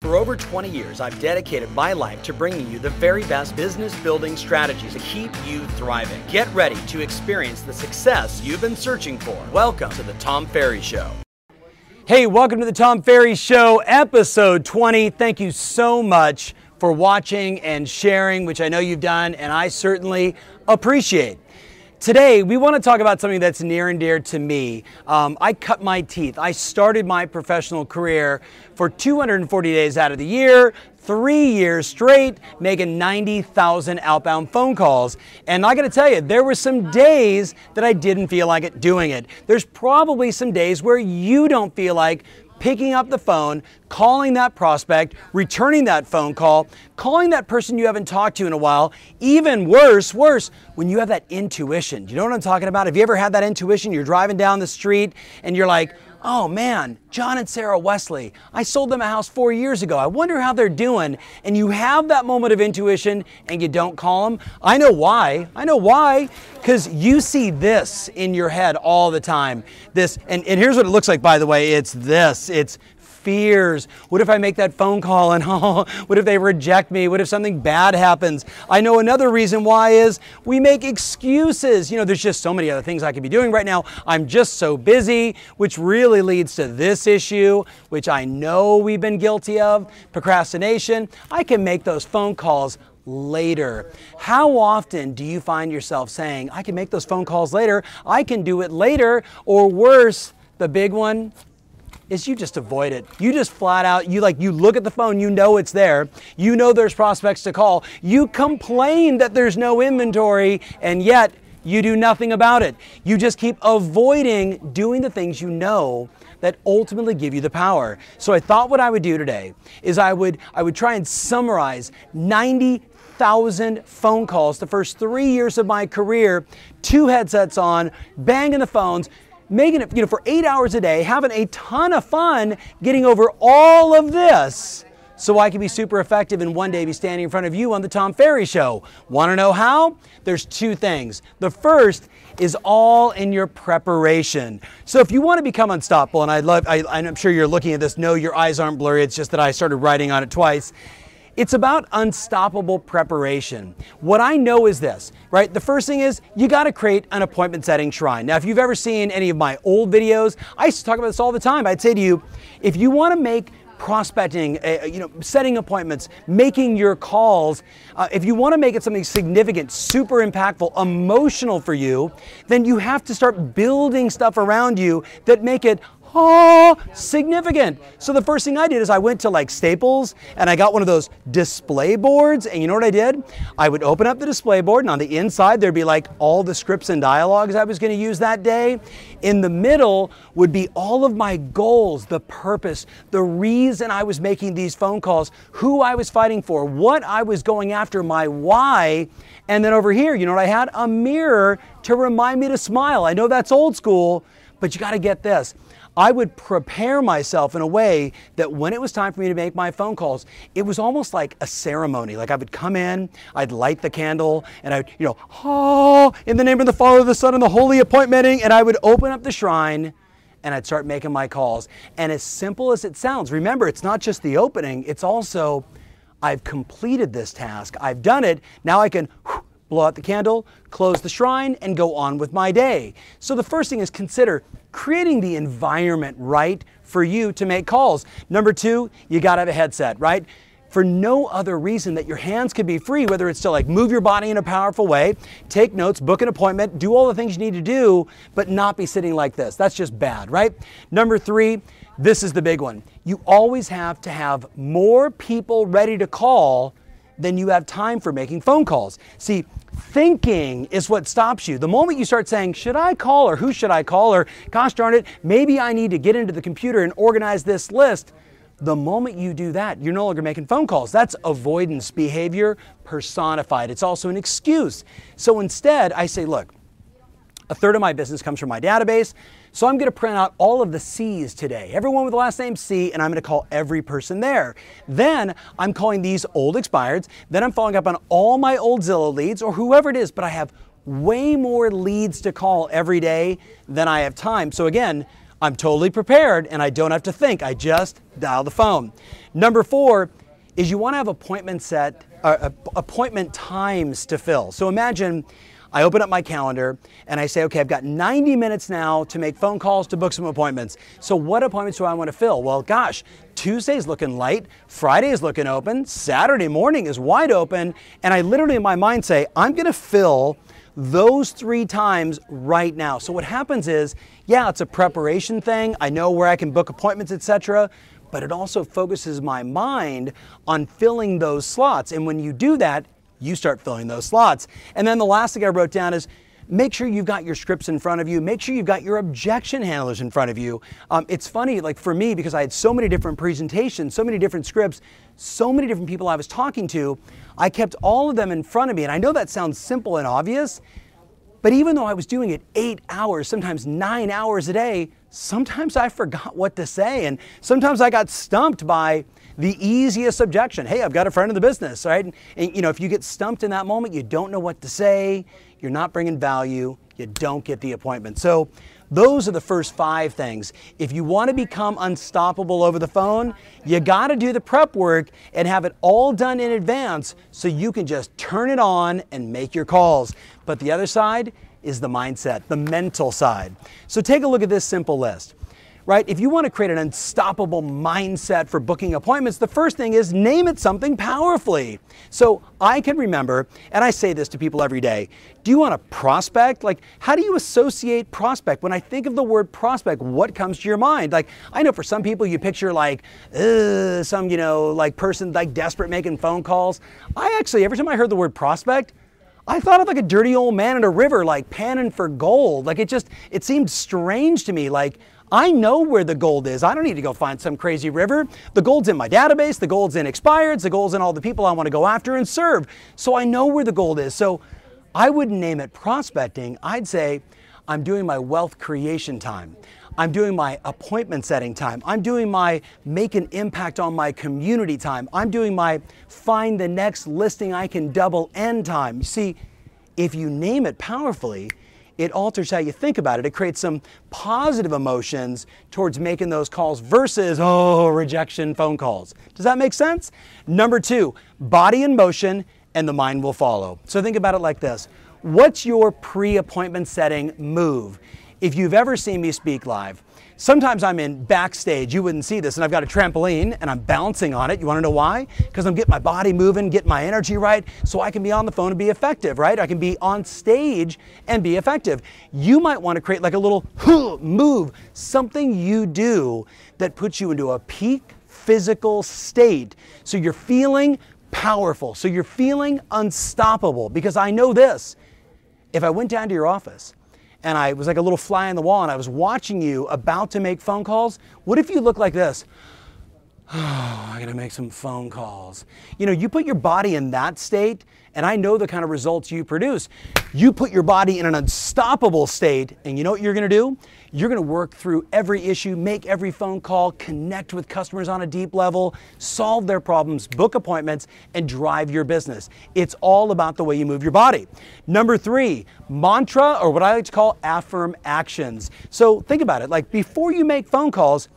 For over 20 years, I've dedicated my life to bringing you the very best business building strategies to keep you thriving. Get ready to experience the success you've been searching for. Welcome to the Tom Ferry Show. Hey, welcome to the Tom Ferry Show, episode 20. Thank you so much for watching and sharing, which I know you've done, and I certainly appreciate. Today, we want to talk about something that's near and dear to me. Um, I cut my teeth. I started my professional career for 240 days out of the year, three years straight, making 90,000 outbound phone calls. And I got to tell you, there were some days that I didn't feel like it doing it. There's probably some days where you don't feel like picking up the phone, calling that prospect, returning that phone call, calling that person you haven't talked to in a while. Even worse, worse, when you have that intuition. You know what I'm talking about? Have you ever had that intuition? You're driving down the street and you're like, oh man, John and Sarah Wesley, I sold them a house four years ago. I wonder how they're doing. And you have that moment of intuition and you don't call them. I know why. I know why. Because you see this in your head all the time. This, and, and here's what it looks like, by the way it's this. It's fears. What if I make that phone call and oh, what if they reject me? What if something bad happens? I know another reason why is we make excuses. You know, there's just so many other things I could be doing right now. I'm just so busy, which really leads to this issue, which I know we've been guilty of procrastination. I can make those phone calls later. How often do you find yourself saying, I can make those phone calls later, I can do it later, or worse, the big one, is you just avoid it. You just flat out, you like, you look at the phone, you know it's there. You know there's prospects to call. You complain that there's no inventory, and yet you do nothing about it. You just keep avoiding doing the things you know that ultimately give you the power. So I thought what I would do today is I would I would try and summarize 90,000 phone calls the first 3 years of my career, two headsets on, banging the phones, making it, you know, for eight hours a day, having a ton of fun getting over all of this so I can be super effective and one day be standing in front of you on the Tom Ferry Show. Want to know how? There's two things. The first is all in your preparation. So if you want to become unstoppable, and I love, I, I'm sure you're looking at this, no, your eyes aren't blurry. It's just that I started writing on it twice. It's about unstoppable preparation. What I know is this, right? The first thing is you got to create an appointment setting shrine. Now, if you've ever seen any of my old videos, I used to talk about this all the time. I'd say to you, if you want to make prospecting, uh, you know, setting appointments, making your calls. Uh, if you want to make it something significant, super impactful, emotional for you, then you have to start building stuff around you that make it oh, significant. So the first thing I did is I went to like Staples and I got one of those display boards. And you know what I did? I would open up the display board and on the inside there'd be like all the scripts and dialogues I was going to use that day. In the middle would be all of my goals, the purpose, the reason I was making these phone calls, who I was fighting for, what I was going after, my why. And then over here, you know what I had? A mirror to remind me to smile. I know that's old school, but you got to get this. I would prepare myself in a way that when it was time for me to make my phone calls, it was almost like a ceremony. Like I would come in, I'd light the candle, and I'd, you know, oh, in the name of the Father, the Son, and the Holy Appointmenting, and I would open up the shrine and I'd start making my calls. And as simple as it sounds, remember, it's not just the opening, it's also, I've completed this task, I've done it, now I can whew, blow out the candle, close the shrine, and go on with my day. So the first thing is consider creating the environment right for you to make calls. Number two, you gotta have a headset, right? For no other reason that your hands can be free, whether it's to like move your body in a powerful way, take notes, book an appointment, do all the things you need to do, but not be sitting like this. That's just bad, right? Number three, this is the big one. You always have to have more people ready to call than you have time for making phone calls. See, thinking is what stops you. The moment you start saying, should I call or who should I call or gosh darn it, maybe I need to get into the computer and organize this list. The moment you do that, you're no longer making phone calls. That's avoidance behavior personified. It's also an excuse. So instead, I say, look, a third of my business comes from my database. So I'm going to print out all of the C's today, everyone with the last name C, and I'm going to call every person there. Then I'm calling these old expireds. Then I'm following up on all my old Zillow leads or whoever it is, but I have way more leads to call every day than I have time. So again, I'm totally prepared and I don't have to think. I just dial the phone. Number four is you want to have appointment set, uh, appointment times to fill. So imagine I open up my calendar and I say, okay, I've got 90 minutes now to make phone calls to book some appointments. So what appointments do I want to fill? Well, gosh, Tuesday's looking light, Friday is looking open, Saturday morning is wide open, and I literally in my mind say, I'm going to fill those three times right now. So what happens is, yeah, it's a preparation thing. I know where I can book appointments, etc but it also focuses my mind on filling those slots. And when you do that, you start filling those slots. And then the last thing I wrote down is make sure you've got your scripts in front of you. Make sure you've got your objection handlers in front of you. Um, it's funny, like for me, because I had so many different presentations, so many different scripts, so many different people I was talking to, I kept all of them in front of me. And I know that sounds simple and obvious, but even though I was doing it eight hours, sometimes nine hours a day, sometimes I forgot what to say. And sometimes I got stumped by the easiest objection. Hey, I've got a friend in the business, right? And, and, you know, if you get stumped in that moment, you don't know what to say, you're not bringing value, you don't get the appointment. So those are the first five things. If you want to become unstoppable over the phone, you got to do the prep work and have it all done in advance so you can just turn it on and make your calls. But the other side is the mindset, the mental side. So take a look at this simple list right? If you want to create an unstoppable mindset for booking appointments, the first thing is name it something powerfully. So I can remember, and I say this to people every day, do you want to prospect? Like, how do you associate prospect? When I think of the word prospect, what comes to your mind? Like, I know for some people you picture like, some, you know, like person like desperate making phone calls. I actually, every time I heard the word prospect, I thought of like a dirty old man in a river, like panning for gold. Like it just, it seemed strange to me. Like I know where the gold is. I don't need to go find some crazy river. The gold's in my database, the gold's in expireds, the gold's in all the people I want to go after and serve. So I know where the gold is. So I wouldn't name it prospecting. I'd say I'm doing my wealth creation time. I'm doing my appointment setting time. I'm doing my make an impact on my community time. I'm doing my find the next listing I can double end time. You see, if you name it powerfully, it alters how you think about it. It creates some positive emotions towards making those calls versus, oh, rejection phone calls. Does that make sense? Number two, body in motion and the mind will follow. So think about it like this What's your pre appointment setting move? If you've ever seen me speak live, Sometimes I'm in backstage, you wouldn't see this, and I've got a trampoline and I'm bouncing on it. You wanna know why? Because I'm getting my body moving, getting my energy right, so I can be on the phone and be effective, right? I can be on stage and be effective. You might wanna create like a little move, something you do that puts you into a peak physical state. So you're feeling powerful, so you're feeling unstoppable. Because I know this if I went down to your office, and I was like a little fly on the wall and I was watching you about to make phone calls, what if you look like this? Oh, I gotta make some phone calls. You know, you put your body in that state, and I know the kind of results you produce. You put your body in an unstoppable state, and you know what you're gonna do? You're gonna work through every issue, make every phone call, connect with customers on a deep level, solve their problems, book appointments, and drive your business. It's all about the way you move your body. Number three, mantra, or what I like to call affirm actions. So think about it like before you make phone calls,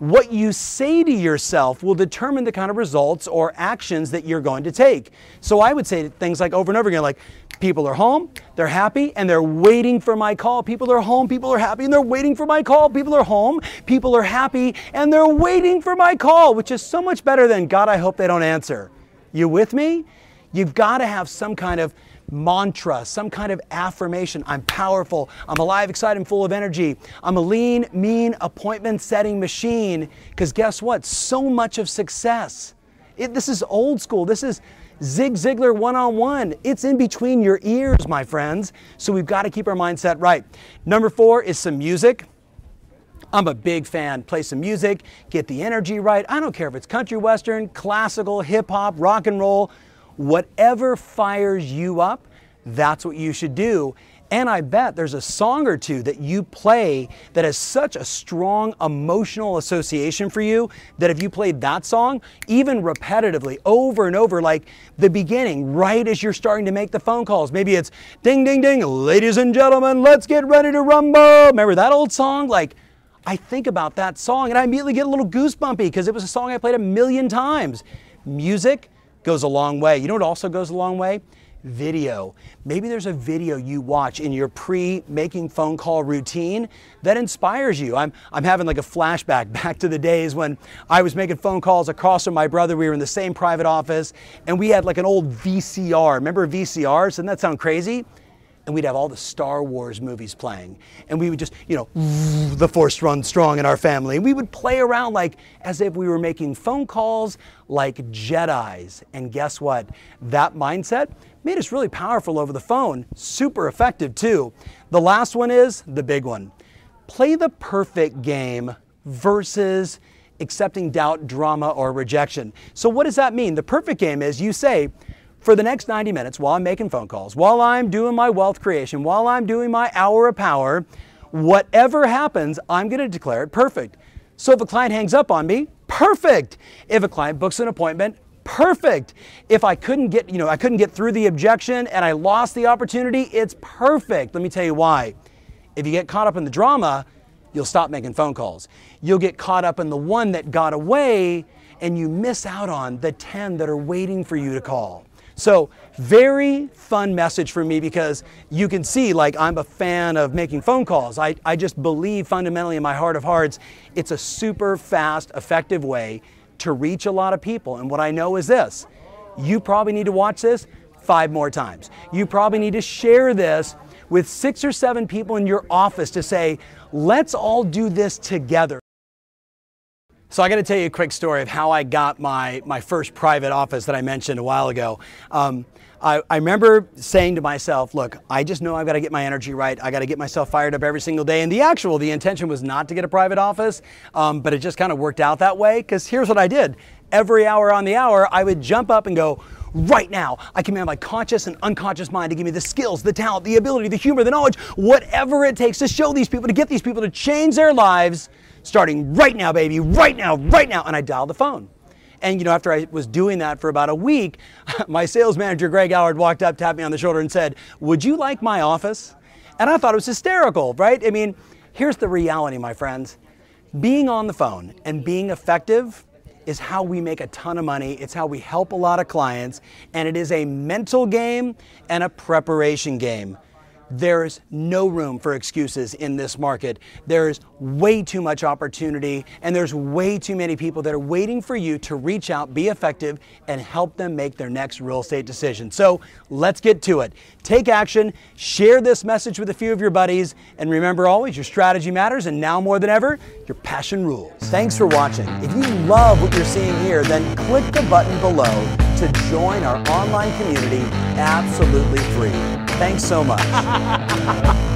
what you say to yourself will determine the kind of results or actions that you're going to take. So I would say things like over and over again, like, people are home, they're happy, and they're waiting for my call. People are home, people are happy, and they're waiting for my call. People are home, people are happy, and they're waiting for my call, which is so much better than, God, I hope they don't answer. You with me? You've got to have some kind of mantra, some kind of affirmation. I'm powerful. I'm alive, excited, and full of energy. I'm a lean, mean appointment setting machine. Because guess what? So much of success. It, this is old school. This is Zig Ziglar one on one. It's in between your ears, my friends. So we've got to keep our mindset right. Number four is some music. I'm a big fan. Play some music, get the energy right. I don't care if it's country western, classical, hip hop, rock and roll. Whatever fires you up, that's what you should do. And I bet there's a song or two that you play that has such a strong emotional association for you that if you played that song, even repetitively, over and over, like the beginning, right as you're starting to make the phone calls, maybe it's ding, ding, ding, ladies and gentlemen, let's get ready to rumble. Remember that old song? Like, I think about that song and I immediately get a little goosebumpy because it was a song I played a million times. Music goes a long way. You know what also goes a long way? Video. Maybe there's a video you watch in your pre making phone call routine that inspires you. I'm, I'm having like a flashback back to the days when I was making phone calls across from my brother. We were in the same private office and we had like an old VCR. Remember VCRs? Doesn't that sound crazy? And we'd have all the Star Wars movies playing. And we would just, you know, the force runs strong in our family. And we would play around like as if we were making phone calls like Jedi's. And guess what? That mindset made us really powerful over the phone, super effective too. The last one is the big one. Play the perfect game versus accepting doubt, drama, or rejection. So, what does that mean? The perfect game is you say, for the next 90 minutes while I'm making phone calls, while I'm doing my wealth creation, while I'm doing my hour of power, whatever happens, I'm going to declare it perfect. So if a client hangs up on me, perfect. If a client books an appointment, perfect. If I couldn't get, you know, I couldn't get through the objection and I lost the opportunity, it's perfect. Let me tell you why. If you get caught up in the drama, you'll stop making phone calls. You'll get caught up in the one that got away and you miss out on the 10 that are waiting for you to call. So, very fun message for me because you can see, like, I'm a fan of making phone calls. I, I just believe fundamentally in my heart of hearts, it's a super fast, effective way to reach a lot of people. And what I know is this you probably need to watch this five more times. You probably need to share this with six or seven people in your office to say, let's all do this together. So I got to tell you a quick story of how I got my, my first private office that I mentioned a while ago. Um, I, I, remember saying to myself, look, I just know I've got to get my energy right. I got to get myself fired up every single day. And the actual, the intention was not to get a private office, um, but it just kind of worked out that way. Because here's what I did every hour on the hour, I would jump up and go, right now, I command my conscious and unconscious mind to give me the skills, the talent, the ability, the humor, the knowledge, whatever it takes to show these people, to get these people to change their lives starting right now, baby, right now, right now. And I dialed the phone. And you know, after I was doing that for about a week, my sales manager, Greg Howard, walked up, tapped me on the shoulder, and said, Would you like my office? And I thought it was hysterical, right? I mean, here's the reality, my friends. Being on the phone and being effective is how we make a ton of money. It's how we help a lot of clients. And it is a mental game and a preparation game. There's no room for excuses in this market. There's way too much opportunity, and there's way too many people that are waiting for you to reach out, be effective, and help them make their next real estate decision. So let's get to it. Take action, share this message with a few of your buddies, and remember always your strategy matters, and now more than ever, your passion rules. Thanks for watching. If you love what you're seeing here, then click the button below to join our online community absolutely free. Thanks so much.